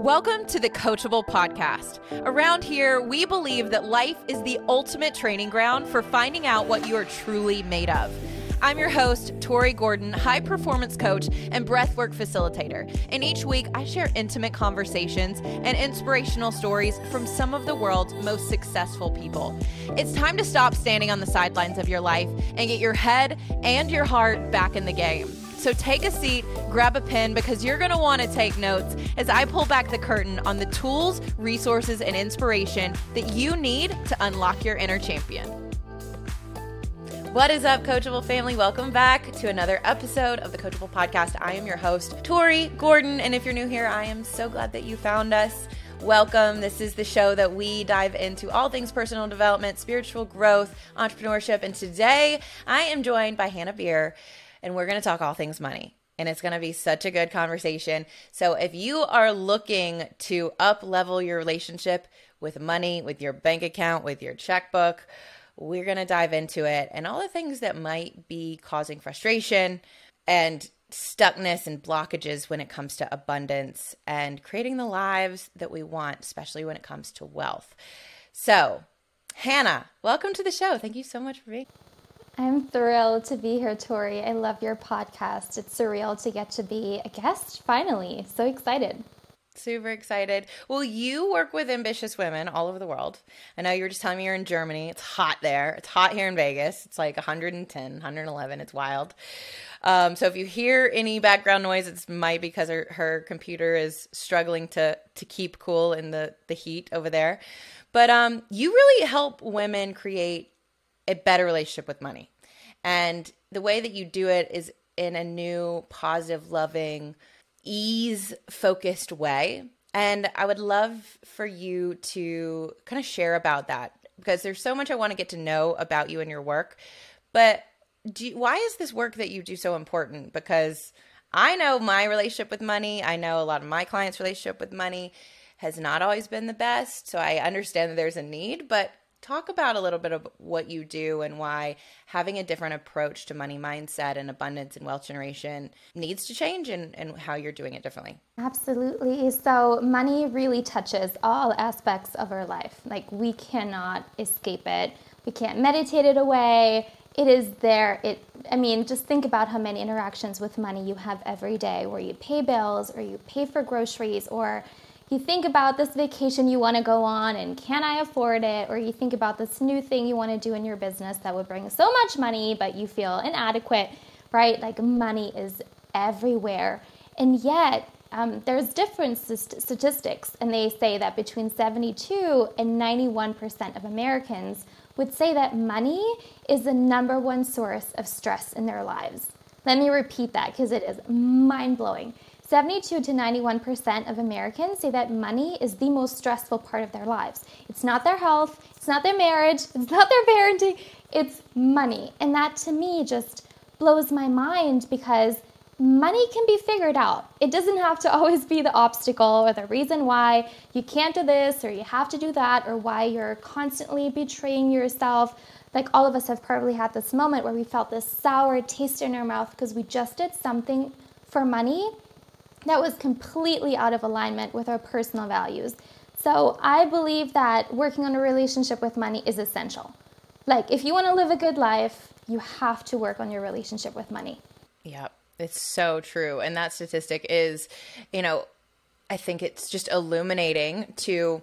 Welcome to the Coachable Podcast. Around here, we believe that life is the ultimate training ground for finding out what you are truly made of. I'm your host, Tori Gordon, high performance coach and breathwork facilitator. And each week, I share intimate conversations and inspirational stories from some of the world's most successful people. It's time to stop standing on the sidelines of your life and get your head and your heart back in the game. So take a seat, grab a pen, because you're going to want to take notes as I pull back the curtain on the tools, resources, and inspiration that you need to unlock your inner champion. What is up, Coachable family? Welcome back to another episode of the Coachable Podcast. I am your host, Tori Gordon. And if you're new here, I am so glad that you found us. Welcome. This is the show that we dive into all things personal development, spiritual growth, entrepreneurship. And today I am joined by Hanna Bier and we're going to talk all things money. And it's going to be such a good conversation. So, if you are looking to up level your relationship with money, with your bank account, with your checkbook, we're going to dive into it and all the things that might be causing frustration and stuckness and blockages when it comes to abundance and creating the lives that we want, especially when it comes to wealth. So, Hanna, welcome to the show. Thank you so much for being I'm thrilled to be here, Tori. I love your podcast. It's surreal to get to be a guest finally. So excited. Super excited. Well, you work with ambitious women all over the world. I know you were just telling me you're in Germany. It's hot there. It's hot here in Vegas. It's like 110, 111. It's wild. Um, so if you hear any background noise, it's might because her, her computer is struggling to to keep cool in the the heat over there. But um, you really help women create a better relationship with money. And the way that you do it is in a new, positive, loving, ease focused way. And I would love for you to kind of share about that because there's so much I want to get to know about you and your work. But you, why is this work that you do so important? Because I know my relationship with money, I know a lot of my clients' relationship with money has not always been the best. So I understand that there's a need, but talk about a little bit of what you do and why having a different approach to money mindset and abundance and wealth generation needs to change and, and how you're doing it differently. Absolutely. So, money really touches all aspects of our life. Like, we cannot escape it, we can't meditate it away. It is there. It I mean, just think about how many interactions with money you have every day where you pay bills or you pay for groceries or you think about this vacation you want to go on and can I afford it? Or you think about this new thing you want to do in your business that would bring so much money, but you feel inadequate, right? Like money is everywhere. And yet, um, there's different statistics, and they say that between 72 and 91% of Americans would say that money is the number one source of stress in their lives. Let me repeat that because it is mind blowing. 72 to 91% of Americans say that money is the most stressful part of their lives. It's not their health, it's not their marriage, it's not their parenting, it's money. And that to me just blows my mind because money can be figured out. It doesn't have to always be the obstacle or the reason why you can't do this or you have to do that or why you're constantly betraying yourself. Like all of us have probably had this moment where we felt this sour taste in our mouth because we just did something for money that was completely out of alignment with our personal values. So I believe that working on a relationship with money is essential. Like, if you want to live a good life, you have to work on your relationship with money. Yep, it's so true. And that statistic is, you know, I think it's just illuminating to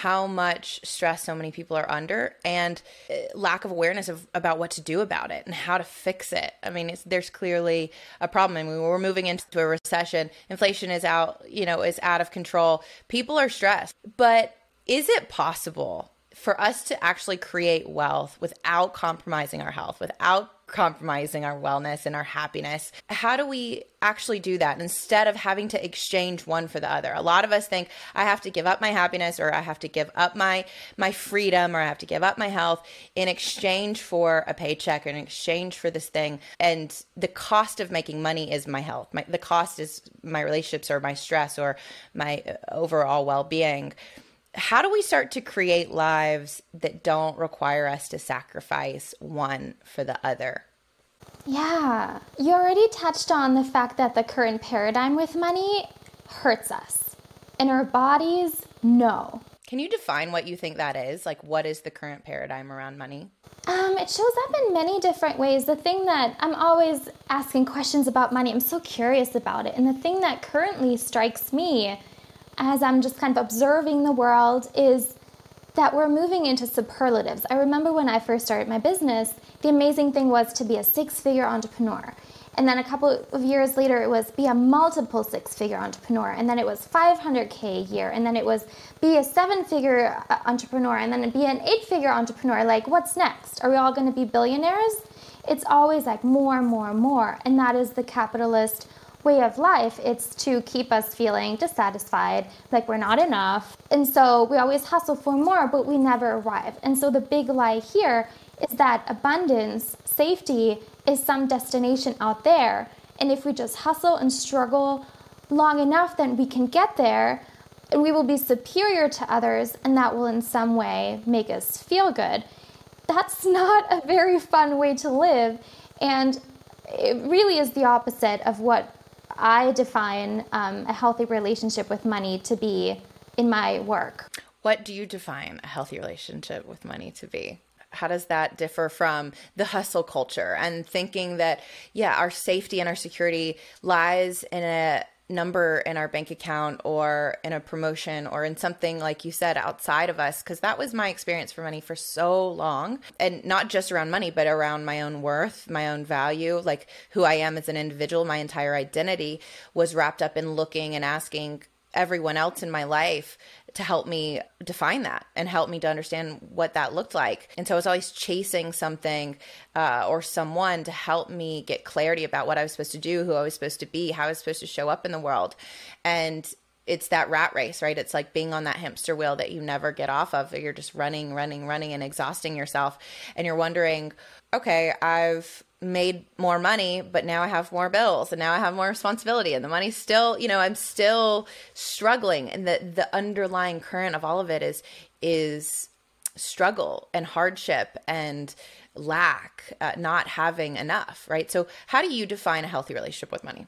how much stress so many people are under and uh, lack of awareness of about what to do about it and how to fix it. I mean, there's clearly a problem. I mean, we're moving into a recession. Inflation is out, you know, is out of control. People are stressed. But is it possible for us to actually create wealth without compromising our health, without compromising our wellness and our happiness. How do we actually do that instead of having to exchange one for the other? A lot of us think I have to give up my happiness or I have to give up my my freedom or I have to give up my health in exchange for a paycheck or in exchange for this thing. And the cost of making money is my health. My, the cost is my relationships or my stress or my uh, overall well-being how do we start to create lives that don't require us to sacrifice one for the other? Yeah, you already touched on the fact that the current paradigm with money hurts us. And our bodies, no. Can you define what you think that is? Like, what is the current paradigm around money? Um, it shows up in many different ways. The thing that I'm always asking questions about money, I'm so curious about it. And the thing that currently strikes me as I'm just kind of observing the world is that we're moving into superlatives. I remember when I first started my business, the amazing thing was to be a six figure entrepreneur. And then a couple of years later, it was be a multiple six figure entrepreneur. And then it was 500K a year. And then it was be a seven figure uh, entrepreneur. And then be an eight figure entrepreneur. Like, what's next? Are we all going to be billionaires? It's always like more, more, more. And that is the capitalist way of life, it's to keep us feeling dissatisfied, like we're not enough. And so we always hustle for more, but we never arrive. And so the big lie here is that abundance, safety is some destination out there. And if we just hustle and struggle long enough, then we can get there and we will be superior to others, and that will in some way make us feel good. That's not a very fun way to live. And it really is the opposite of what I define um, a healthy relationship with money to be in my work. What do you define a healthy relationship with money to be? How does that differ from the hustle culture and thinking that, yeah, our safety and our security lies in a number in our bank account or in a promotion or in something like you said outside of us because that was my experience for money for so long. And not just around money but around my own worth my own value. Like who i am as an individual my entire identity was wrapped up in looking and asking everyone else in my life to help me define that and help me to understand what that looked like. And so I was always chasing something uh, or someone to help me get clarity about what I was supposed to do, who I was supposed to be, how I was supposed to show up in the world. And it's that rat race, right? It's like being on that hamster wheel that you never get off of. You're just running, running, running and exhausting yourself. And you're wondering, okay, I've made more money, but now I have more bills and now I have more responsibility and the money's still, you know, I'm still struggling. And the the underlying current of all of it is is struggle and hardship and lack, uh, not having enough, right? So how do you define a healthy relationship with money?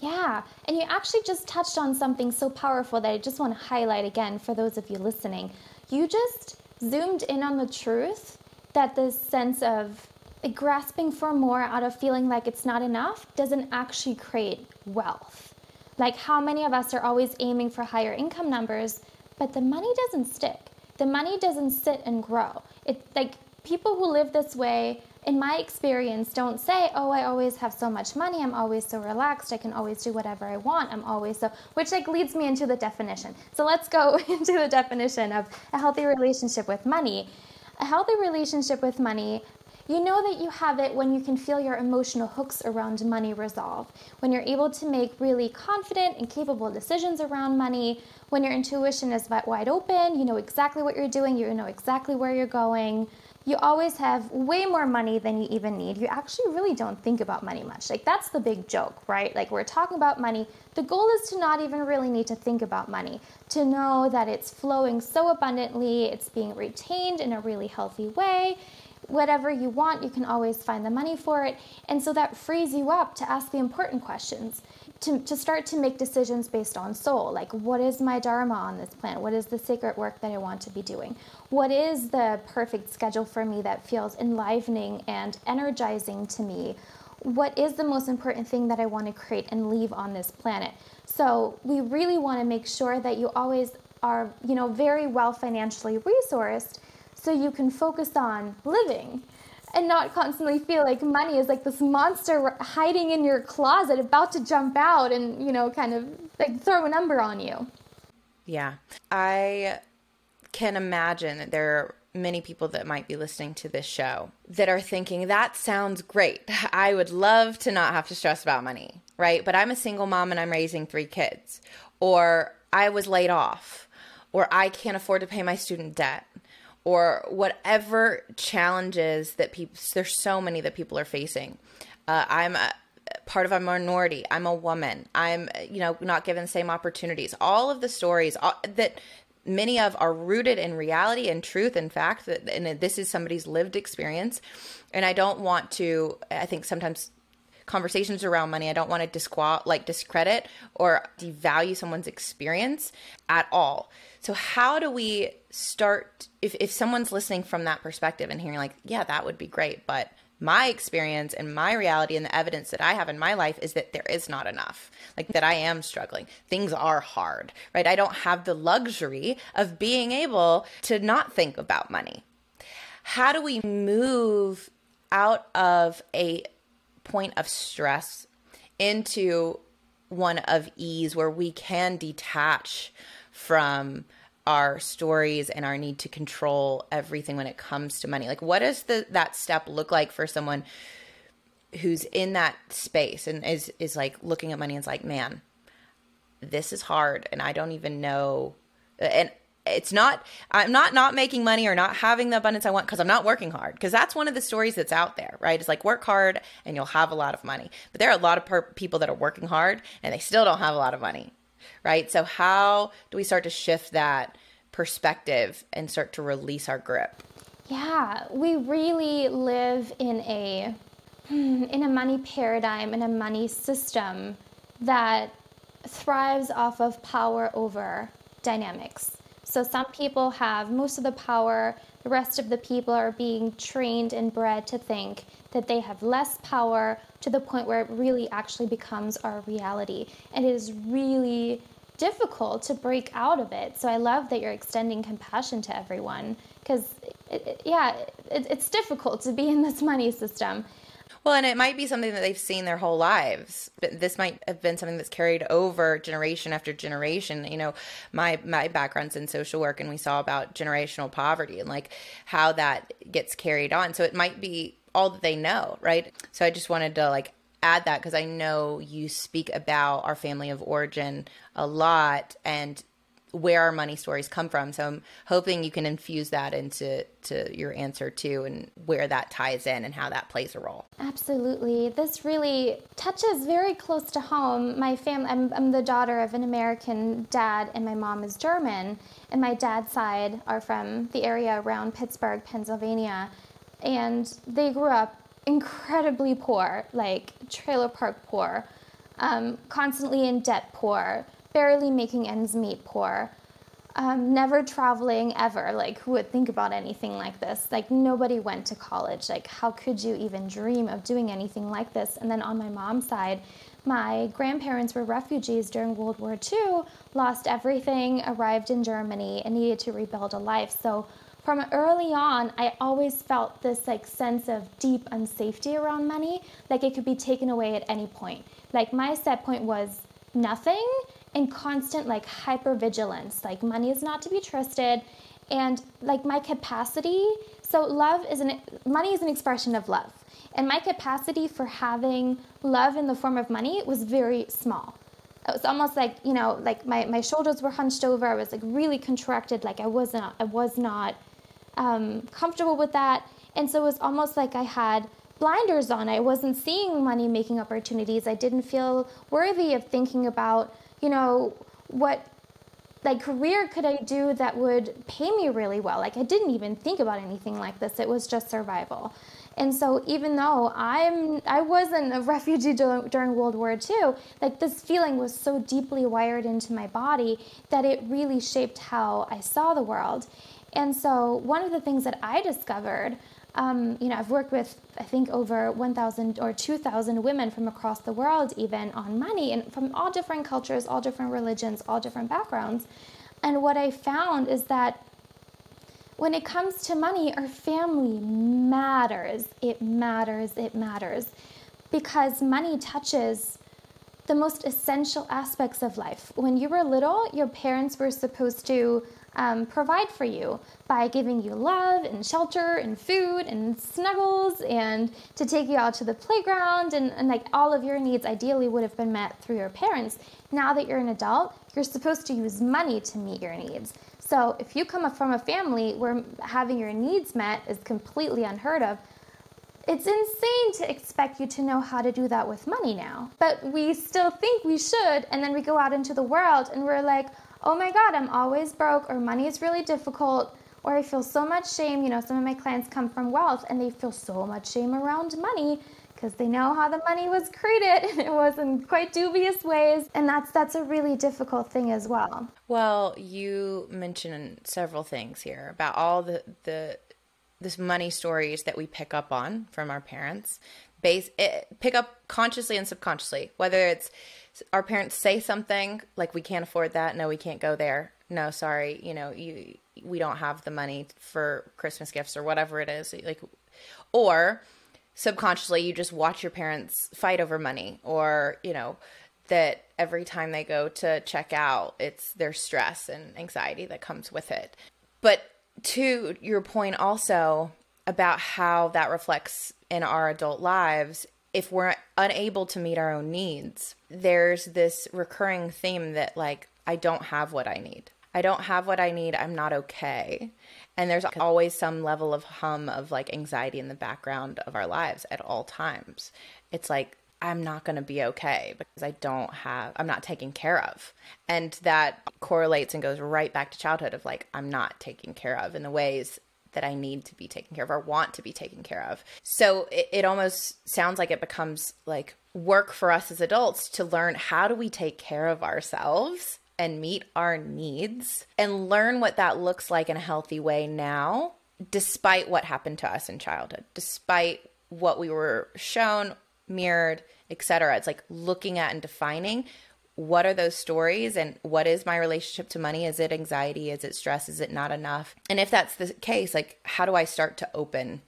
Yeah, and you actually just touched on something so powerful that I just want to highlight again for those of you listening. You just zoomed in on the truth that this sense of grasping for more out of feeling like it's not enough doesn't actually create wealth. Like, how many of us are always aiming for higher income numbers, but the money doesn't stick? The money doesn't sit and grow. It's like people who live this way, in my experience, don't say, Oh, I always have so much money. I'm always so relaxed. I can always do whatever I want. I'm always so, which like leads me into the definition. So let's go into the definition of a healthy relationship with money. A healthy relationship with money you know that you have it when you can feel your emotional hooks around money resolve, when you're able to make really confident and capable decisions around money, when your intuition is wide open, you know exactly what you're doing, you know exactly where you're going. You always have way more money than you even need. You actually really don't think about money much. Like, that's the big joke, right? Like, we're talking about money. The goal is to not even really need to think about money, to know that it's flowing so abundantly, it's being retained in a really healthy way whatever you want, you can always find the money for it. And so that frees you up to ask the important questions, to, to start to make decisions based on soul. Like, what is my Dharma on this planet? What is the sacred work that I want to be doing? What is the perfect schedule for me that feels enlivening and energizing to me? What is the most important thing that I want to create and leave on this planet? So, we really want to make sure that you always are, you know, very well financially resourced so you can focus on living and not constantly feel like money is like this monster hiding in your closet about to jump out and you know kind of like throw a number on you yeah i can imagine that there are many people that might be listening to this show that are thinking, that sounds great. I would love to not have to stress about money, right? But I'm a single mom and I'm raising three kids. Or I was laid off. Or I can't afford to pay my student debt. Or whatever challenges that people, there's so many that people are facing. Uh, I'm a, part of a minority. I'm a woman. I'm, you know, not given the same opportunities. All of the stories all, that many of are rooted in reality and truth and fact that and this is somebody's lived experience and i don't want to i think sometimes conversations around money i don't want to disqual like discredit or devalue someone's experience at all so how do we start if, if someone's listening from that perspective and hearing like yeah that would be great but my experience and my reality and the evidence that I have in my life is that there is not enough. Like that I am struggling. Things are hard, right? I don't have the luxury of being able to not think about money. How do we move out of a point of stress into one of ease where we can detach from our stories and our need to control everything when it comes to money. Like what does the that step look like for someone who's in that space and is is like looking at money and is like, "Man, this is hard and I don't even know and it's not i'm not not making money or not having the abundance i want because i'm not working hard because that's one of the stories that's out there right? It's like work hard and you'll have a lot of money. But there are a lot of per- people that are working hard and they still don't have a lot of money right? So, how do we start to shift that perspective and start to release our grip? Yeah, we really live in a hmm, in a money paradigm in a money system that thrives off of power over dynamics. So some people have most of the power, the rest of the people are being trained and bred to think that they have less power to the point where it really actually becomes our reality. And it is really difficult to break out of it. So I love that you're extending compassion to everyone because, it, yeah, it, it's difficult to be in this money system. Well, and it might be something that they've seen their whole lives. But this might have been something that's carried over generation after generation. You know, my my background's in social work, and we saw about generational poverty and like how that gets carried on. So it might be all that they know, right? So I just wanted to like add that because I know you speak about our family of origin a lot and where our money stories come from. So I'm hoping you can infuse that into to your answer too and where that ties in and how that plays a role. Absolutely. This really touches very close to home. My family I'm, I'm the daughter of an American dad and my mom is German and my dad's side are from the area around Pittsburgh, Pennsylvania. And they grew up incredibly poor, like trailer park poor, um, constantly in debt poor, barely making ends meet poor, um, never traveling ever. Like, who would think about anything like this? Like, nobody went to college. Like, how could you even dream of doing anything like this? And then on my mom's side, my grandparents were refugees during World War II, lost everything, arrived in Germany, and needed to rebuild a life. So from early on, I always felt this like sense of deep unsafety around money, like it could be taken away at any point. Like my set point was nothing and constant like hypervigilance. Like money is not to be trusted and like my capacity so love is an money is an expression of love. And my capacity for having love in the form of money was very small. It was almost like you know like my, my shoulders were hunched over. I was like really contracted. Like i was not i was not um, comfortable with that. And so it was almost like I had blinders on. I wasn't seeing money making opportunities. I didn't feel worthy of thinking about, you know, what like career could I do that would pay me really well? Like I didn't even think about anything like this. It was just survival. And so even though I'm I wasn't a refugee during World War II, like this feeling was so deeply wired into my body that it really shaped how I saw the world. And so one of the things that I discovered, um, you know, I've worked with I think over 1,000 or 2,000 women from across the world, even on money, and from all different cultures, all different religions, all different backgrounds. And what I found is that when it comes to money, our family matters. It matters. It matters. Because money touches the most essential aspects of life. When you were little, your parents were supposed to um, provide for you by giving you love and shelter and food and snuggles and to take you out to the playground and, and like all of your needs ideally would have been met through your parents. Now that you're an adult, you're supposed to use money to meet your needs. So if you come from a family where having your needs met is completely unheard of, it's insane to expect you to know how to do that with money now. But we still think we should, and then we go out into the world and we're like, oh my God, I'm always broke, or money is really difficult, or I feel so much shame. You know, some of my clients come from wealth and they feel so much shame around money because they know how the money was created and it was in quite dubious ways and that's that's a really difficult thing as well well you mentioned several things here about all the the this money stories that we pick up on from our parents base it, eh, pick up consciously and subconsciously whether it's our parents say something like we can't afford that. No we can't go there. No sorry. You know you we don't have the money for christmas gifts or whatever it is. Like or subconsciously you just watch your parents fight over money or you know that every time they go to check out it's their stress and anxiety that comes with it. But to your point also about how that reflects in our adult lives if we're unable to meet our own needs there's this recurring theme that like i don't have what i need. I don't have what i need. I'm not okay. And there's always some level of hum of like anxiety in the background of our lives at all times. It's like i'm not going to be okay because i don't have i'm not taken care of. And that correlates and goes right back to childhood of like i'm not taken care of in the ways that i need to be taken care of or want to be taken care of so it, it almost sounds like it becomes like work for us as adults to learn how do we take care of ourselves and meet our needs and learn what that looks like in a healthy way now, despite what happened to us in childhood, despite what we were shown, mirrored, etc. It's like looking at and defining what are those stories and what is my relationship to money? Is it anxiety? Is it stress? Is it not enough? And if that's the case, like how do I start to open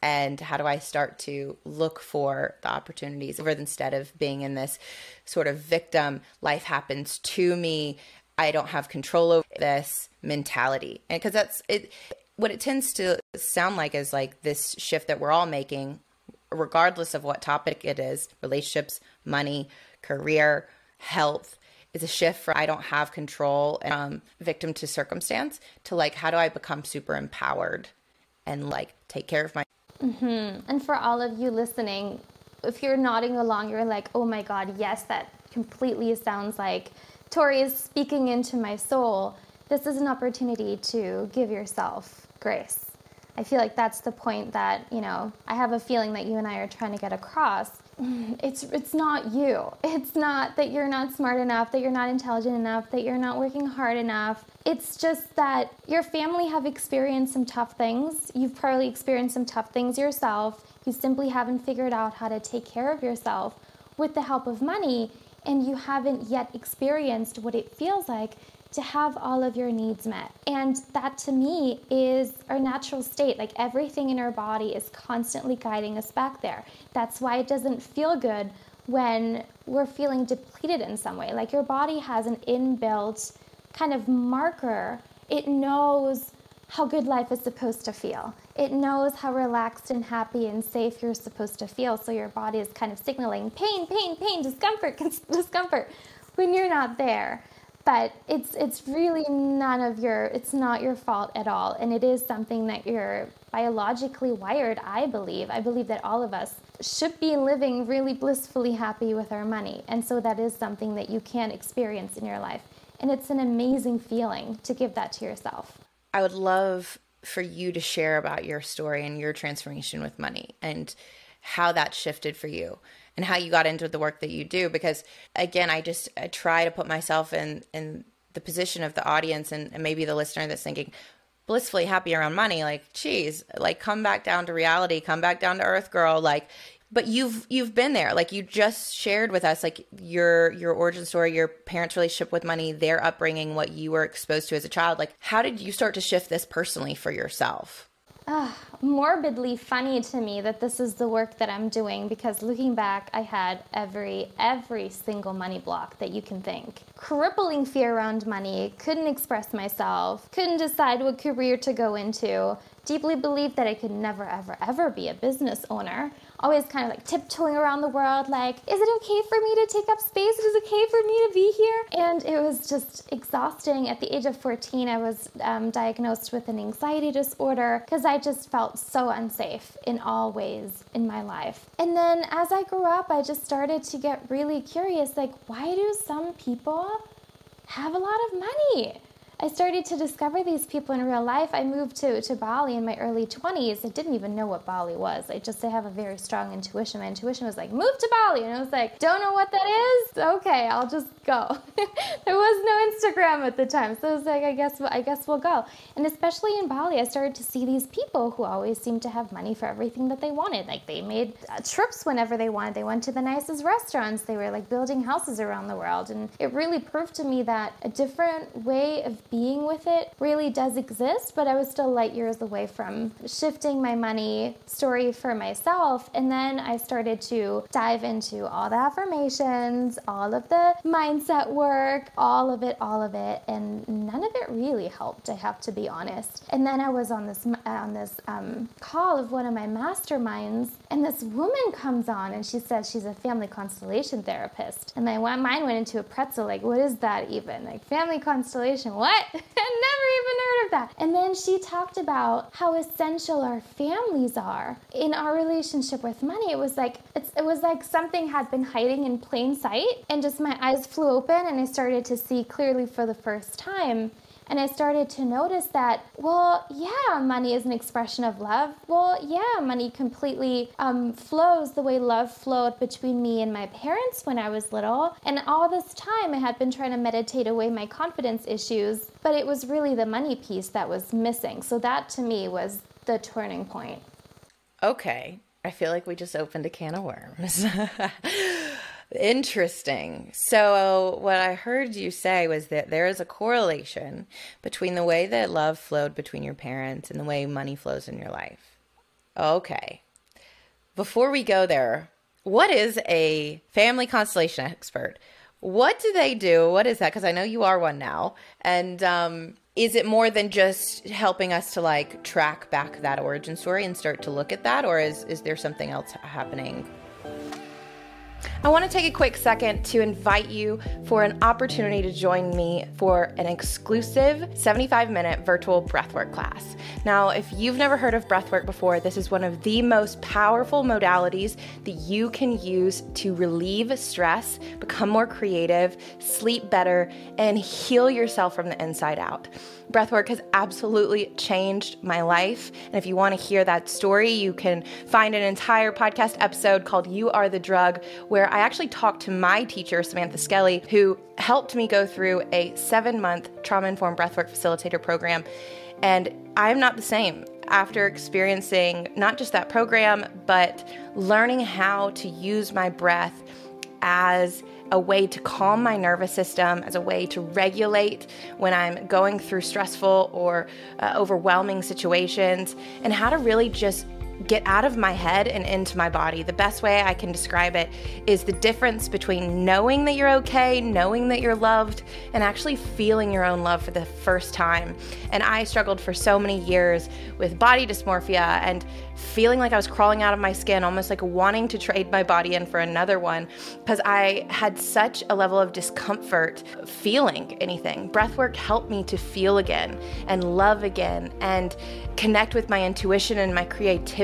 and how do I start to look for the opportunities instead of being in this sort of victim, life happens to me, I don't have control over this mentality. And because that's it, what it tends to sound like is like this shift that we're all making, regardless of what topic it is relationships, money, career, health is a shift for I don't have control and um, victim to circumstance to like how do I become super empowered and like take care of my Mm-hmm. And for all of you listening, if you're nodding along, you're like, oh my God, yes, that completely sounds like Tori is speaking into my soul. This is an opportunity to give yourself grace. I feel like that's the point that, you know, I have a feeling that you and I are trying to get across. It's it's not you. It's not that you're not smart enough, that you're not intelligent enough, that you're not working hard enough. It's just that your family have experienced some tough things. You've probably experienced some tough things yourself. You simply haven't figured out how to take care of yourself with the help of money, and you haven't yet experienced what it feels like to have all of your needs met. And that to me is our natural state. Like everything in our body is constantly guiding us back there. That's why it doesn't feel good when we're feeling depleted in some way. Like your body has an inbuilt kind of marker, it knows how good life is supposed to feel. It knows how relaxed and happy and safe you're supposed to feel. So your body is kind of signaling pain, pain, pain, discomfort, discomfort when you're not there. But it's it's really none of your it's not your fault at all. And it is something that you're biologically wired, I believe. I believe that all of us should be living really blissfully happy with our money. And so that is something that you can experience in your life. And it's an amazing feeling to give that to yourself. I would love for you to share about your story and your transformation with money and how that shifted for you and how you got into the work that you do because again i just I try to put myself in in the position of the audience and, and maybe the listener that's thinking blissfully happy around money. Like geez like come back down to reality come back down to earth girl like but you've you've been there. Like you just shared with us like your your origin story your parents relationship with money their upbringing what you were exposed to as a child. Like how did you start to shift this personally for yourself uh, morbidly funny to me that this is the work that I'm doing because looking back, I had every every single money block that you can think. Crippling fear around money, couldn't express myself, couldn't decide what career to go into, deeply believed that I could never, ever, ever be a business owner. Always kind of like tiptoeing around the world, like, is it okay for me to take up space? Is it okay for me to be here? And it was just exhausting. At the age of 14, I was um, diagnosed with an anxiety disorder because I just felt so unsafe in all ways in my life. And then as I grew up, I just started to get really curious like, why do some people have a lot of money? I started to discover these people in real life. I moved to, to Bali in my early 20s. I didn't even know what Bali was. I just I have a very strong intuition. My intuition was like, move to Bali. And I was like, don't know what that is? Okay, I'll just go. there was no Instagram at the time. So I was like, I guess, I guess we'll go. And especially in Bali, I started to see these people who always seemed to have money for everything that they wanted. Like they made uh, trips whenever they wanted. They went to the nicest restaurants. They were like building houses around the world. And it really proved to me that a different way of being with it really does exist, but I was still light years away from shifting my money story for myself. And then I started to dive into all the affirmations, all of the mindset work, all of it, all of it, and none of it really helped. I have to be honest. And then I was on this on this um, call of one of my masterminds, and this woman comes on and she says she's a family constellation therapist, and my mind went into a pretzel. Like, what is that even? Like family constellation? What? I never even heard of that. And then she talked about how essential our families are in our relationship with money. It was like it was like something had been hiding in plain sight, and just my eyes flew open, and I started to see clearly for the first time. And I started to notice that, well, yeah, money is an expression of love. Well, yeah, money completely um, flows the way love flowed between me and my parents when I was little. And all this time, I had been trying to meditate away my confidence issues, but it was really the money piece that was missing. So that to me was the turning point. Okay. I feel like we just opened a can of worms. Interesting. So, what I heard you say was that there is a correlation between the way that love flowed between your parents and the way money flows in your life. Okay. Before we go there, what is a family constellation expert? What do they do? What is that? Because I know you are one now. And um, is it more than just helping us to like track back that origin story and start to look at that? Or is, is there something else happening I want to take a quick second to invite you for an opportunity to join me for an exclusive 75 minute virtual breathwork class. Now, if you've never heard of breathwork before, this is one of the most powerful modalities that you can use to relieve stress, become more creative, sleep better, and heal yourself from the inside out. Breathwork has absolutely changed my life. And if you want to hear that story, you can find an entire podcast episode called You Are the Drug, where I actually talked to my teacher, Samantha Skelly, who helped me go through a seven month trauma informed breathwork facilitator program. And I'm not the same after experiencing not just that program, but learning how to use my breath as a way to calm my nervous system, as a way to regulate when I'm going through stressful or uh, overwhelming situations, and how to really just get out of my head and into my body. The best way I can describe it is the difference between knowing that you're okay, knowing that you're loved, and actually feeling your own love for the first time. And I struggled for so many years with body dysmorphia and feeling like I was crawling out of my skin, almost like wanting to trade my body in for another one, because I had such a level of discomfort feeling anything. Breathwork helped me to feel again and love again and connect with my intuition and my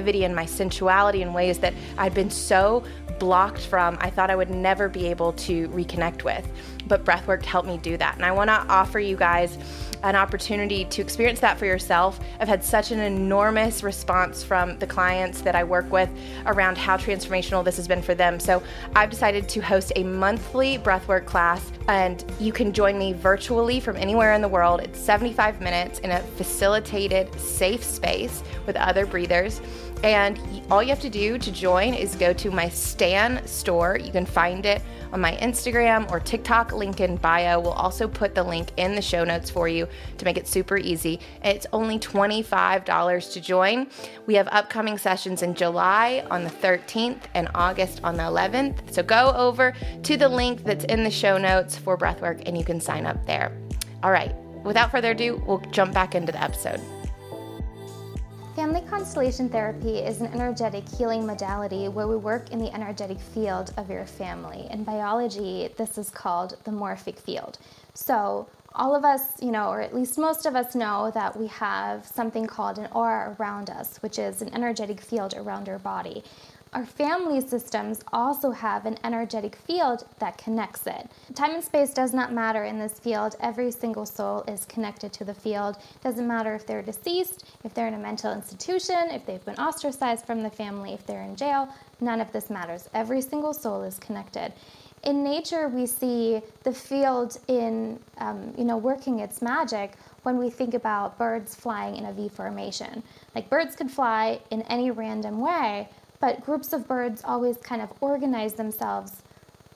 creativity and my sensuality in ways that I'd been so blocked from, I thought I would never be able to reconnect with. But breathwork helped me do that. And I want to offer you guys an opportunity to experience that for yourself. I've had such an enormous response from the clients that I work with around how transformational this has been for them. So I've decided to host a monthly breathwork class, and you can join me virtually from anywhere in the world. It's 75 minutes in a facilitated, safe space with other breathers. And all you have to do to join is go to my Stan store. You can find it on my Instagram or TikTok, link in bio. We'll also put the link in the show notes for you to make it super easy. It's only $25 to join. We have upcoming sessions in July on the 13th and August on the 11th. So go over to the link that's in the show notes for breathwork and you can sign up there. All right, without further ado, we'll jump back into the episode. Family constellation therapy is an energetic healing modality where we work in the energetic field of your family. In biology, this is called the morphic field. So, all of us, you know, or at least most of us know that we have something called an aura around us, which is an energetic field around our body our family systems also have an energetic field that connects it. Time and space does not matter in this field. Every single soul is connected to the field. Doesn't matter if they're deceased, if they're in a mental institution, if they've been ostracized from the family, if they're in jail, none of this matters. Every single soul is connected. In nature, we see the field in, um, you know, working its magic when we think about birds flying in a V formation. Like birds could fly in any random way, but groups of birds always kind of organize themselves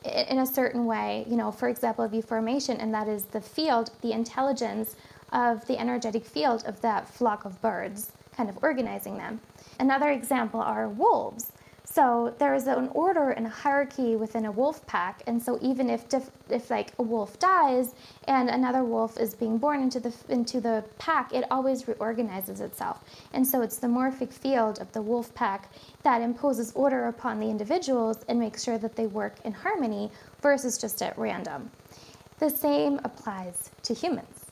in a certain way. You know, for example, V formation, and that is the field, the intelligence of the energetic field of that flock of birds, kind of organizing them. Another example are wolves. So there is an order and a hierarchy within a wolf pack, and so even if diff, if like a wolf dies and another wolf is being born into the into the pack, it always reorganizes itself. And so it's the morphic field of the wolf pack that imposes order upon the individuals and makes sure that they work in harmony versus just at random. The same applies to humans,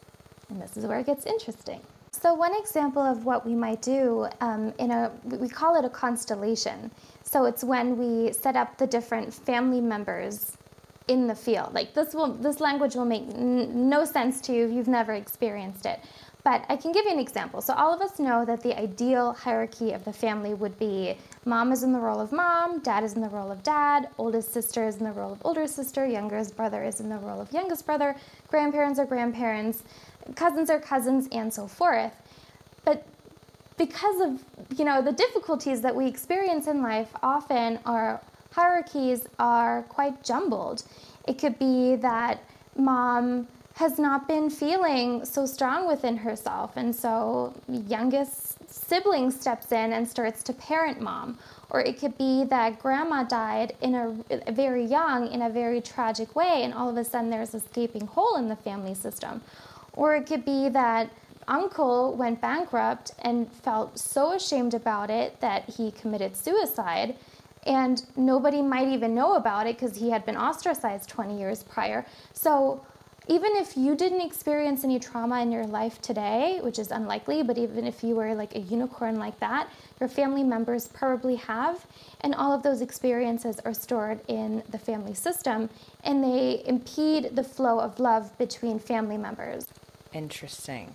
and this is where it gets interesting. So one example of what we might do um, in a we call it a constellation. So it's when we set up the different family members in the field. Like this will this language will make n- no sense to you if you've never experienced it. But I can give you an example. So all of us know that the ideal hierarchy of the family would be mom is in the role of mom, dad is in the role of dad, oldest sister is in the role of older sister, youngest brother is in the role of youngest brother, grandparents are grandparents, cousins are cousins, and so forth. But because of you know the difficulties that we experience in life often our hierarchies are quite jumbled. It could be that mom has not been feeling so strong within herself and so youngest sibling steps in and starts to parent mom. Or it could be that grandma died in a very young in a very tragic way and all of a sudden there's a gaping hole in the family system or it could be that uncle went bankrupt and felt so ashamed about it that he committed suicide. And nobody might even know about it because he had been ostracized 20 years prior. So, even if you didn't experience any trauma in your life today, which is unlikely, but even if you were like a unicorn like that, your family members probably have. And all of those experiences are stored in the family system and they impede the flow of love between family members. Interesting.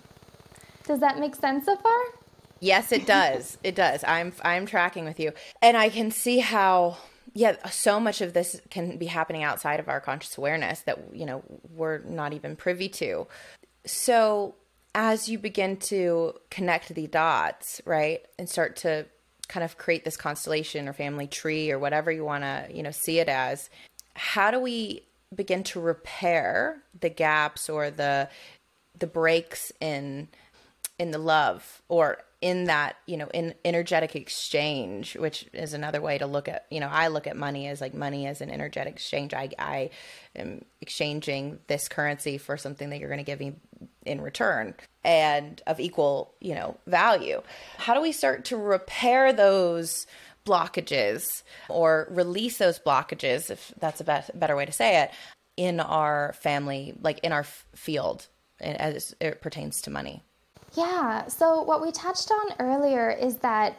Does that make sense so far? Yes, it does. it does. I'm I'm tracking with you. And I can see how yeah, so much of this can be happening outside of our conscious awareness that you know we're not even privy to. So as you begin to connect the dots, right, and start to kind of create this constellation or family tree or whatever you want to, you know, see it as, how do we begin to repair the gaps or the the breaks in in the love or in that you know in energetic exchange which is another way to look at you know i look at money as like money as an energetic exchange. I i am exchanging this currency for something that you're going to give me in return and of equal you know value. How do we start to repair those blockages or release those blockages if that's a be- better way to say it in our family like in our field as it pertains to money yeah, so what we touched on earlier is that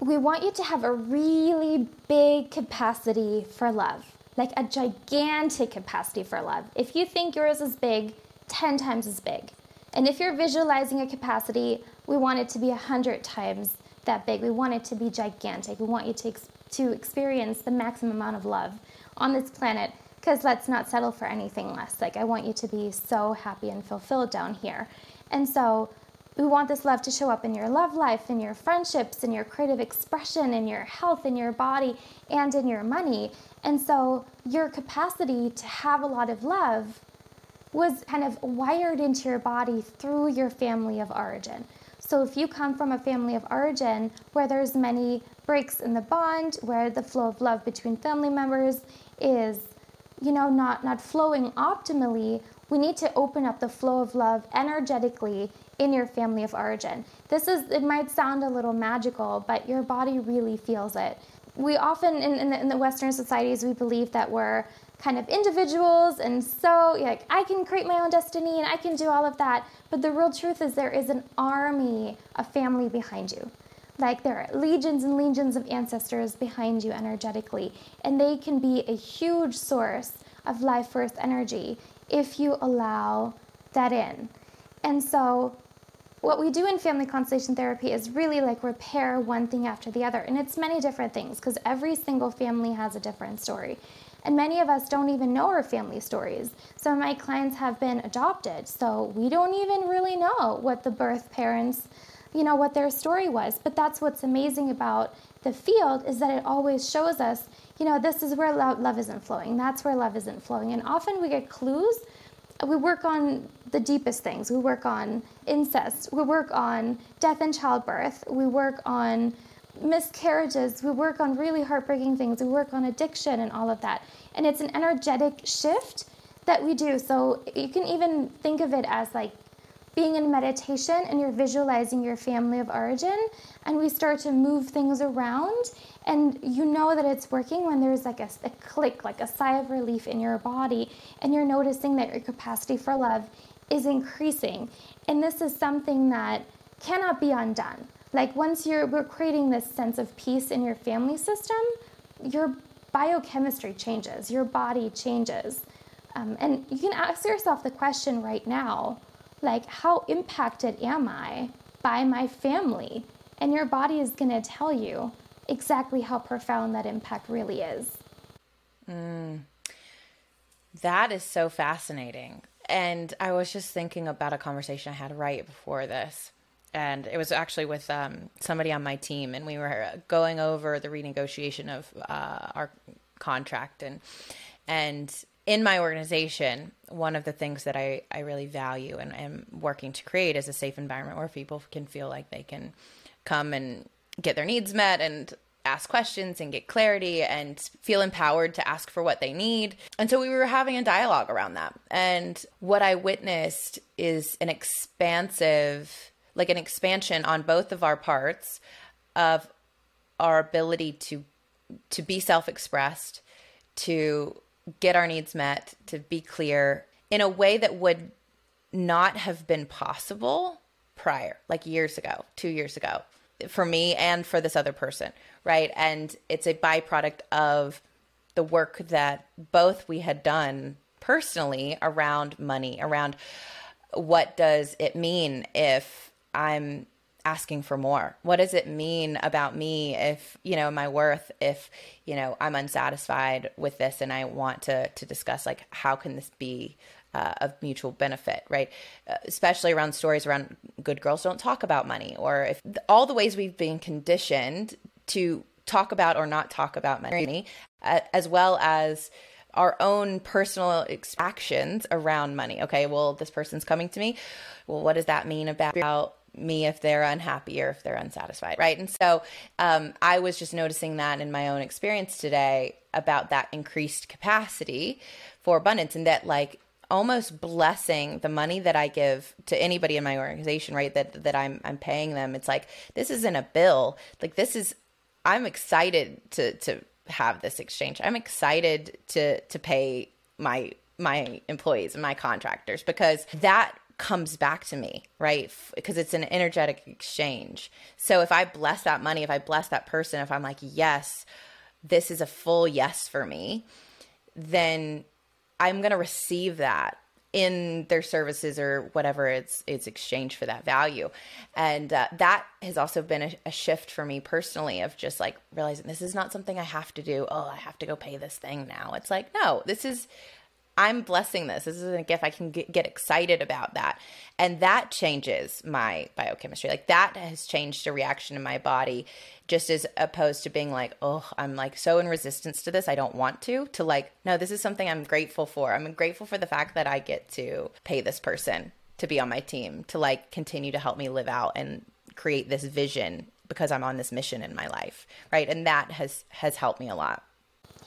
we want you to have a really big capacity for love, like a gigantic capacity for love. If you think yours is big, 10 times as big. And if you're visualizing a capacity, we want it to be 100 times that big. We want it to be gigantic. We want you to, ex- to experience the maximum amount of love on this planet because let's not settle for anything less. Like, I want you to be so happy and fulfilled down here. And so, we want this love to show up in your love life, in your friendships, in your creative expression, in your health, in your body, and in your money. And so your capacity to have a lot of love was kind of wired into your body through your family of origin. So if you come from a family of origin where there's many breaks in the bond, where the flow of love between family members is, you know, not not flowing optimally, we need to open up the flow of love energetically in your family of origin. This is, it might sound a little magical, but your body really feels it. We often, in, in, the, in the Western societies, we believe that we're kind of individuals and so like I can create my own destiny and I can do all of that. But the real truth is there is an army of family behind you. Like there are legions and legions of ancestors behind you energetically, and they can be a huge source of life force energy if you allow that in. And so what we do in family constellation therapy is really like repair one thing after the other. And it's many different things because every single family has a different story. And many of us don't even know our family stories. Some of my clients have been adopted, so we don't even really know what the birth parents, you know, what their story was. But that's what's amazing about the field is that it always shows us, you know, this is where love, love isn't flowing. That's where love isn't flowing. And often we get clues we work on the deepest things. We work on incest. We work on death and childbirth. We work on miscarriages. We work on really heartbreaking things. We work on addiction and all of that. And it's an energetic shift that we do. So you can even think of it as like being in meditation and you're visualizing your family of origin and we start to move things around and you know that it's working when there's like a, a, click like a sigh of relief in your body and you're noticing that your capacity for love is increasing. And this is something that cannot be undone. Like once you're we're creating this sense of peace in your family system your biochemistry changes your body changes. Um, and you can ask yourself the question right now like how impacted am i by my family and your body is going to tell you exactly how profound that impact really is. Mm. That is so fascinating. And I was just thinking about a conversation I had right before this. And it was actually with um, somebody on my team, and we were going over the renegotiation of uh, our contract. And and in my organization, one of the things that I, I really value and am working to create is a safe environment where people can feel like they can come and get their needs met and ask questions and get clarity and feel empowered to ask for what they need. And so we were having a dialogue around that. And what I witnessed is an expansive, like an expansion on both of our parts of our ability to to be self-expressed, to get our needs met, to be clear in a way that would not have been possible prior, like years ago, 2 years ago for me and for this other person, right? And it's a byproduct of the work that both we had done personally around money, around what does it mean if I'm asking for more? What does it mean about me if, you know, my worth if, you know, I'm unsatisfied with this and I want to to discuss like how can this be uh, of mutual benefit, right? Uh, especially around stories around good girls don't talk about money, or if all the ways we've been conditioned to talk about or not talk about money, uh, as well as our own personal actions around money. Okay, well, this person's coming to me. Well, what does that mean about me if they're unhappy or if they're unsatisfied, right? And so um, I was just noticing that in my own experience today about that increased capacity for abundance and that, like, almost blessing the money that I give to anybody in my organization, right? That that I'm I'm paying them. It's like this isn't a bill. Like this is I'm excited to to have this exchange. I'm excited to to pay my my employees and my contractors because that comes back to me, right? Because it's an energetic exchange. So if I bless that money, if I bless that person, if I'm like, yes, this is a full yes for me, then I'm going to receive that in their services or whatever it's it's exchanged for that value and uh, that has also been a, a, shift for me personally of just like realizing this is not something i have to do oh i have to go pay this thing now it's like no this is I'm blessing this. This is a gift. I can get, excited about that. And that changes my biochemistry. Like that has changed a reaction in my body, just as opposed to being like, oh, I'm like so in resistance to this. I don't want to, to like, no, this is something I'm grateful for. I'm grateful for the fact that I get to pay this person to be on my team, to like continue to help me live out and create this vision because I'm on this mission in my life. Right. And that has has helped me a lot.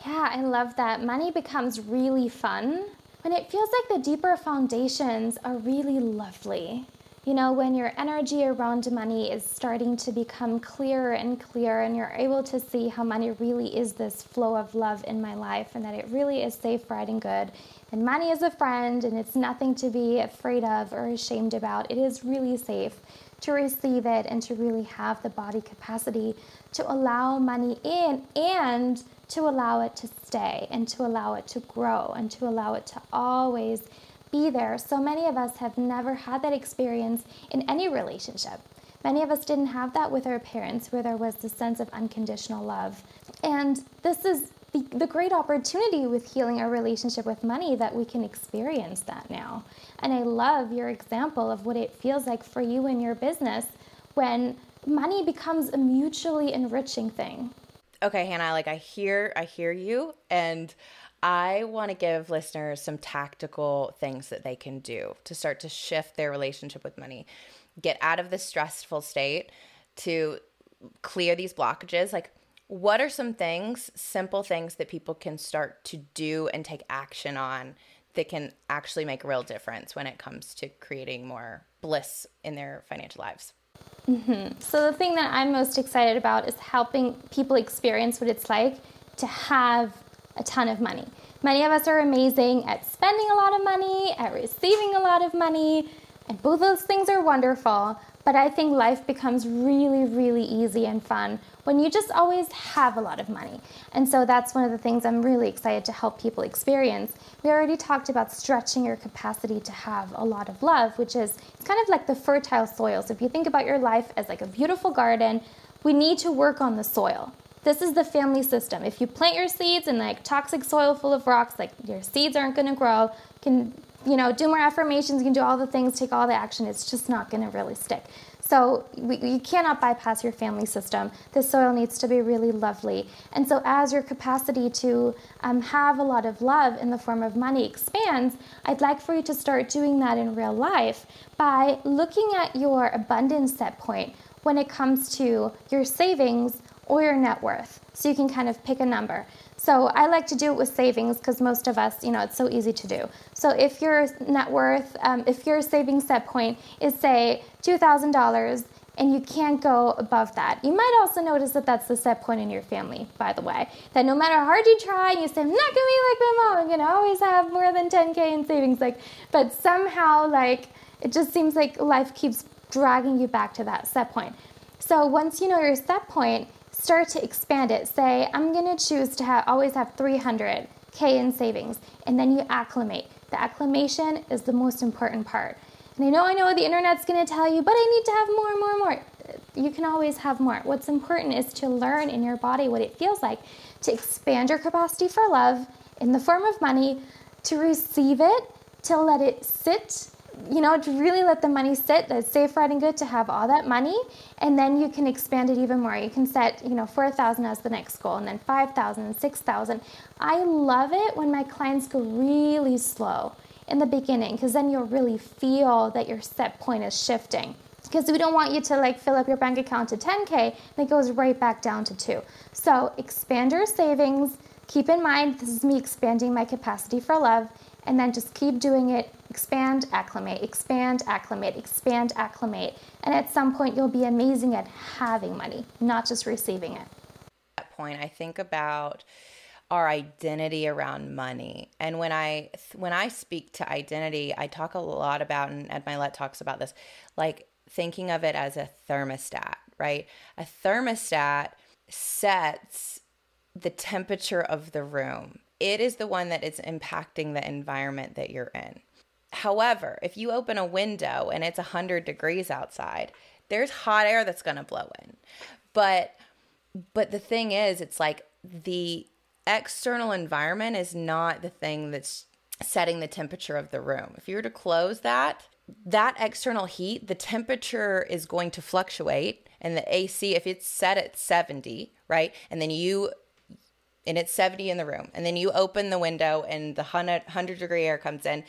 Yeah, I love that. Money becomes really fun when it feels like the deeper foundations are really lovely. You know, when your energy around money is starting to become clearer and clearer, and you're able to see how money really is this flow of love in my life, and that it really is safe, right, and good. And money is a friend, and it's nothing to be afraid of or ashamed about. It is really safe to receive it and to really have the body capacity to allow money in and to allow it to stay and to allow it to grow and to allow it to always be there. So many of us have never had that experience in any relationship. Many of us didn't have that with our parents, where there was this sense of unconditional love. And this is the, the great opportunity with healing our relationship with money that we can experience that now. And I love your example of what it feels like for you in your business when money becomes a mutually enriching thing okay, Hanna, like I hear I hear you and I want to give listeners some tactical things that they can do to start to shift their relationship with money. Get out of the stressful state to clear these blockages. Like what are some things, simple things that people can start to do and take action on that can actually make a real difference when it comes to creating more bliss in their financial lives? Mm-hmm. So, the thing that I'm most excited about is helping people experience what it's like to have a ton of money. Many of us are amazing at spending a lot of money, at receiving a lot of money, and both those things are wonderful. But I think life becomes really, really easy and fun when you just always have a lot of money. And so that's one of the things I'm really excited to help people experience. We already talked about stretching your capacity to have a lot of love, which is it's kind of like the fertile soil. So if you think about your life as like a beautiful garden, we need to work on the soil. This is the family system. If you plant your seeds in like toxic soil full of rocks, like your seeds aren't going to grow. Can you know, do more affirmations, you can do all the things, take all the action, it's just not going to really stick. So you cannot bypass your family system. The soil needs to be really lovely. And so as your capacity to um, have a lot of love in the form of money expands, I'd like for you to start doing that in real life by looking at your abundance set point when it comes to your savings or your net worth. So you can kind of pick a number. So I like to do it with savings because most of us, you know, it's so easy to do. So if your net worth, um, if your savings set point is say $2,000 and you can't go above that. You might also notice that that's the set point in your family, by the way. That no matter how hard you try, you say, I'm not gonna be like my mom, I'm gonna always have more than 10K in savings. Like, but somehow, like, it just seems like life keeps dragging you back to that set point. So once you know your set point, start to expand it. Say, I'm going to choose to have, always have 300K in savings, and then you acclimate. The acclimation is the most important part. And I know, I know the internet's going to tell you, but I need to have more, more, more. You can always have more. What's important is to learn in your body what it feels like to expand your capacity for love in the form of money, to receive it, to let it sit you know, to really let the money sit, that's safe, right, and good to have all that money, and then you can expand it even more. You can set, you know, 4,000 as the next goal, and then 5,000 and 6,000. I love it when my clients go really slow in the beginning, because then you'll really feel that your set point is shifting. Because we don't want you to like fill up your bank account to 10K, and it goes right back down to two. So expand your savings. Keep in mind, this is me expanding my capacity for love, and then just keep doing it expand, acclimate, expand, acclimate, expand, acclimate. And at some point, you'll be amazing at having money, not just receiving it. At that point, I think about our identity around money. And when I when I speak to identity, I talk a lot about and Ed Mylett talks about this, like thinking of it as a thermostat, right? A thermostat sets the temperature of the room. It is the one that is impacting the environment that you're in. However, if you open a window and it's 100 degrees outside, there's hot air that's going to blow in. But but the thing is it's like the external environment is not the thing that's setting the temperature of the room. If you were to close that, that external heat, the temperature is going to fluctuate. And the AC, if it's set at 70, right? And then you, and it's 70 in the room, and then you open the window and the 100, 100 degree air comes in,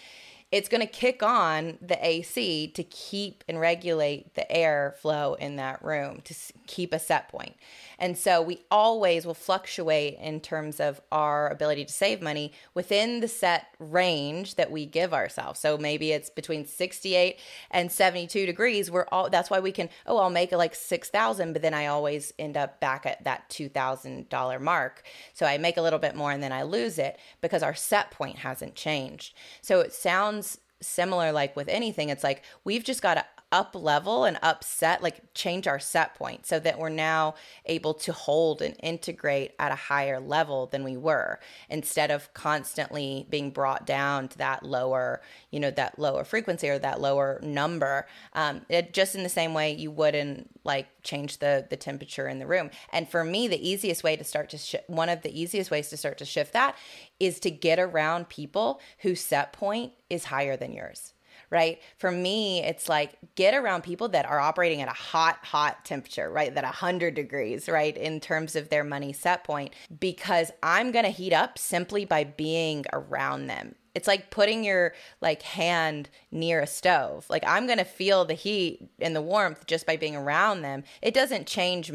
it's going to kick on the AC to keep and regulate the air flow in that room to keep a set point. And so we always will fluctuate in terms of our ability to save money within the set range that we give ourselves. So maybe it's between 68 and 72 degrees. We're all that's why we can, oh, I'll make like 6,000, but then I always end up back at that $2,000 mark. So I make a little bit more and then I lose it because our set point hasn't changed. So it sounds similar like with anything it's like we've just got to up level and upset, like change our set point so that we're now able to hold and integrate at a higher level than we were instead of constantly being brought down to that lower, you know, that lower frequency or that lower number. Um, it, just in the same way you wouldn't like change the the temperature in the room. And for me, the easiest way to start to sh- one of the easiest ways to start to shift that is to get around people whose set point is higher than yours right? For me, it's like get around people that are operating at a hot, hot temperature, right? That 100 degrees, right? In terms of their money set point, because I'm going to heat up simply by being around them. It's like putting your like hand near a stove. Like I'm going to feel the heat and the warmth just by being around them. It doesn't change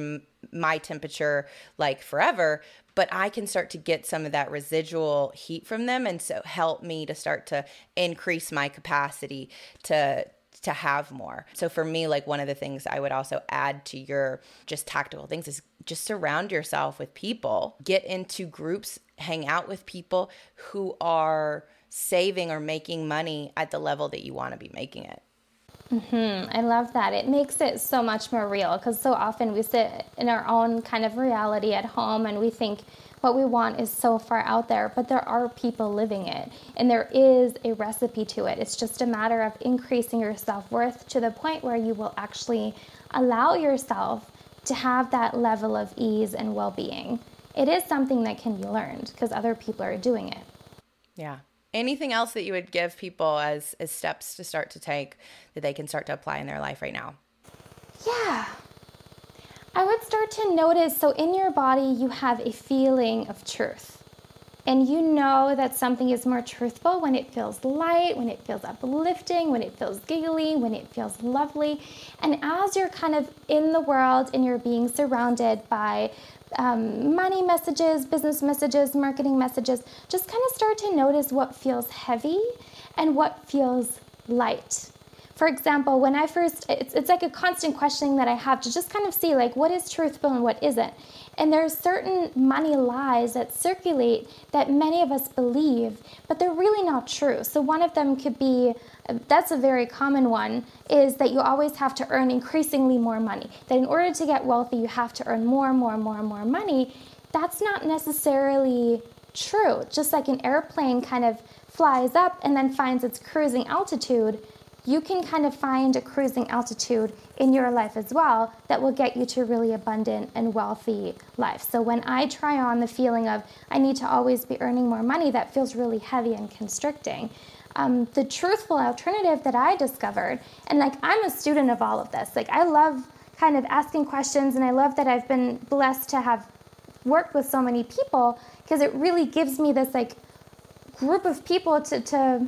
my temperature like forever, but I can start to get some of that residual heat from them and so help me to start to increase my capacity to to have more. So for me like one of the things I would also add to your just tactical things is just surround yourself with people. Get into groups, hang out with people who are saving or making money at the level that you want to be making it. Mm-hmm. I love that. It makes it so much more real because so often we sit in our own kind of reality at home and we think what we want is so far out there, but there are people living it and there is a recipe to it. It's just a matter of increasing your self worth to the point where you will actually allow yourself to have that level of ease and well being. It is something that can be learned because other people are doing it. Yeah anything else that you would give people as as steps to start to take that they can start to apply in their life right now? Yeah. I would start to notice so in your body you have a feeling of truth. And you know that something is more truthful when it feels light, when it feels uplifting, when it feels giggly, when it feels lovely. And as you're kind of in the world and you're being surrounded by um, money messages, business messages, marketing messages, just kind of start to notice what feels heavy and what feels light. For example, when I first, it's, it's like a constant questioning that I have to just kind of see like what is truthful and what isn't. And there are certain money lies that circulate that many of us believe, but they're really not true. So one of them could be that's a very common one is that you always have to earn increasingly more money. That in order to get wealthy, you have to earn more and more and more and more money. That's not necessarily true. Just like an airplane kind of flies up and then finds its cruising altitude, you can kind of find a cruising altitude in your life as well that will get you to a really abundant and wealthy life. So when I try on the feeling of I need to always be earning more money, that feels really heavy and constricting um, the truthful alternative that I discovered, and like I'm a student of all of this. Like I love kind of asking questions, and I love that I've been blessed to have worked with so many people because it really gives me this like group of people to, to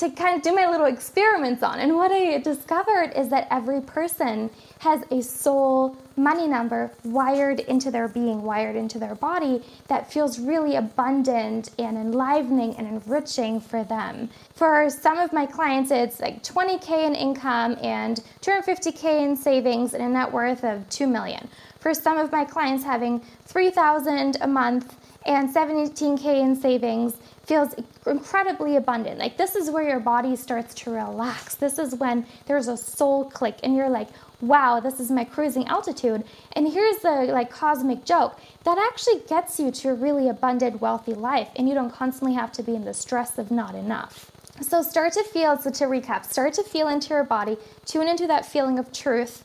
to kind of do my little experiments on. And what I discovered is that every person has a soul money number wired into their being, wired into their body that feels really abundant and enlivening and enriching for them. For some of my clients, it's like 20K in income and 250K in savings and a net worth of 2 million. For some of my clients, having 3,000 a month and 17K in savings feels incredibly abundant. Like this is where your body starts to relax. This is when there's a soul click and you're like, wow, this is my cruising altitude. And here's the like cosmic joke that actually gets you to a really abundant, wealthy life, and you don't constantly have to be in the stress of not enough. So start to feel, so to recap, start to feel into your body, tune into that feeling of truth,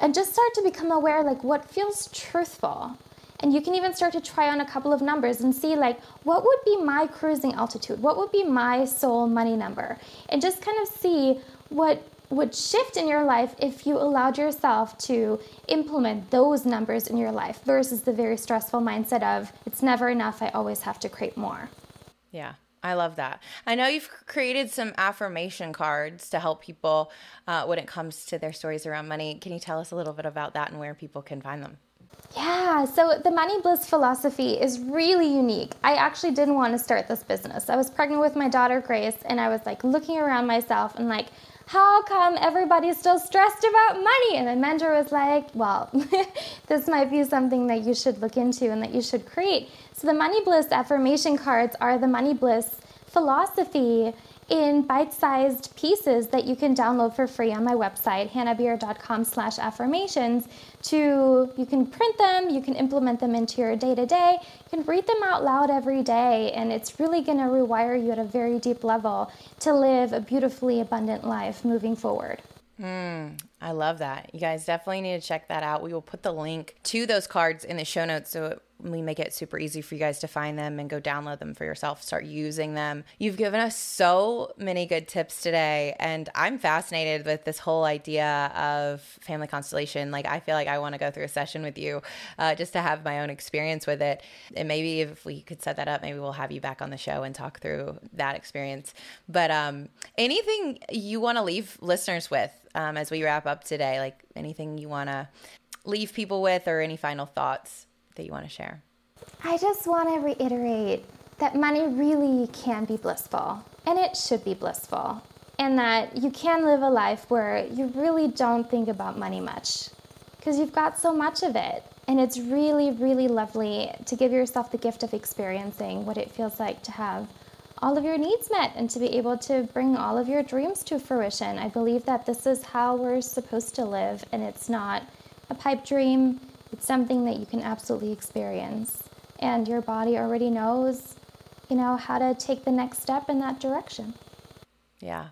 and just start to become aware like what feels truthful And you can even start to try on a couple of numbers and see, like, what would be my cruising altitude? What would be my soul money number? And just kind of see what would shift in your life if you allowed yourself to implement those numbers in your life versus the very stressful mindset of it's never enough, I always have to create more. Yeah. I love that. I know you've created some affirmation cards to help people uh, when it comes to their stories around money. Can you tell us a little bit about that and where people can find them? Yeah, so the money bliss philosophy is really unique. I actually didn't want to start this business. I was pregnant with my daughter Grace, and I was like looking around myself and like, how come everybody's still stressed about money? And my mentor was like, well, this might be something that you should look into and that you should create. So the Money Bliss affirmation cards are the Money Bliss philosophy in bite-sized pieces that you can download for free on my website hannabier.com slash affirmations to you can print them you can implement them into your day-to-day you can read them out loud every day and it's really going to rewire you at a very deep level to live a beautifully abundant life moving forward Mm, I love that. You guys definitely need to check that out. We will put the link to those cards in the show notes so we make it super easy for you guys to find them and go download them for yourself, start using them. You've given us so many good tips today, and I'm fascinated with this whole idea of family constellation. Like, I feel like I want to go through a session with you uh, just to have my own experience with it. And maybe if we could set that up, maybe we'll have you back on the show and talk through that experience. But um, anything you want to leave listeners with um, as we wrap up today? Like, anything you want to leave people with, or any final thoughts? That you want to share? I just want to reiterate that money really can be blissful, and it should be blissful, and that you can live a life where you really don't think about money much because you've got so much of it. And it's really, really lovely to give yourself the gift of experiencing what it feels like to have all of your needs met and to be able to bring all of your dreams to fruition. I believe that this is how we're supposed to live, and it's not a pipe dream, it's something that you can absolutely experience. And your body already knows, you know, how to take the next step in that direction. Yeah.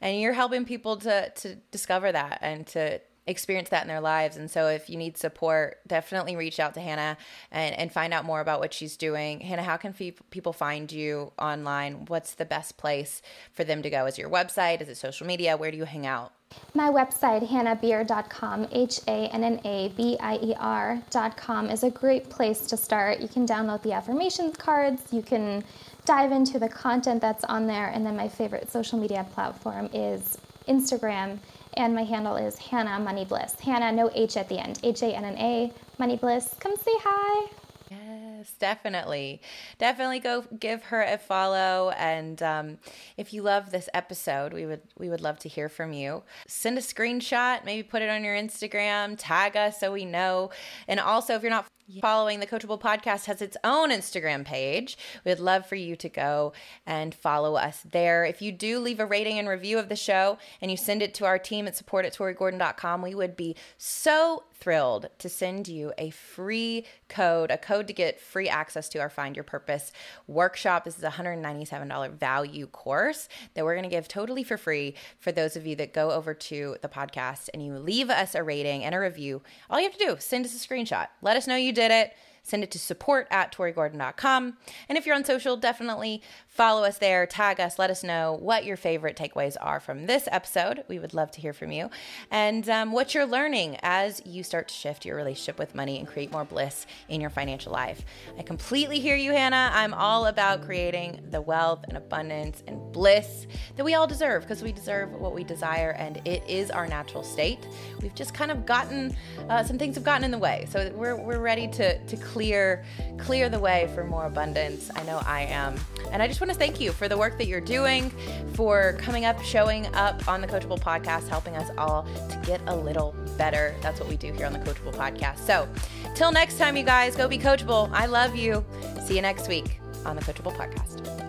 And you're helping people to to discover that and to experience that in their lives. And so if you need support, definitely reach out to Hanna and, and find out more about what she's doing. Hanna, how can people find you online? What's the best place for them to go? Is your website? Is it social media? Where do you hang out? My website, hannabier.com, H A N N A B I E R.com, is a great place to start. You can download the affirmations cards, you can dive into the content that's on there, and then my favorite social media platform is Instagram and my handle is Hanna Money Bliss. Hanna, no H at the end. H A N N A Money Bliss. Come say hi. Yes, definitely. Definitely go give her a follow. And um, if you love this episode, we would we would love to hear from you. Send a screenshot, maybe put it on your Instagram, tag us so we know. And also, if you're not following the Coachable podcast has its own Instagram page. We'd love for you to go and follow us there. If you do leave a rating and review of the show and you send it to our team at support at torigordon.com, we would be so thrilled to send you a free code, a code to get free access to our Find Your Purpose workshop. This is a $197 value course that we're going to give totally for free for those of you that go over to the podcast and you leave us a rating and a review. All you have to do, send us a screenshot. Let us know you did it. Send it to support at torigordon.com. And if you're on social, definitely follow us there, tag us, let us know what your favorite takeaways are from this episode. We would love to hear from you and um, what you're learning as you start to shift your relationship with money and create more bliss in your financial life. I completely hear you, Hanna. I'm all about creating the wealth and abundance and bliss that we all deserve because we deserve what we desire and it is our natural state. We've just kind of gotten, uh, some things have gotten in the way. So we're, we're ready to, to clear, clear clear the way for more abundance. I know I am. And I just want to thank you for the work that you're doing, for coming up, showing up on the Coachable podcast, helping us all to get a little better. That's what we do here on the Coachable podcast. So, till next time, you guys, go be coachable. I love you. See you next week on the Coachable podcast.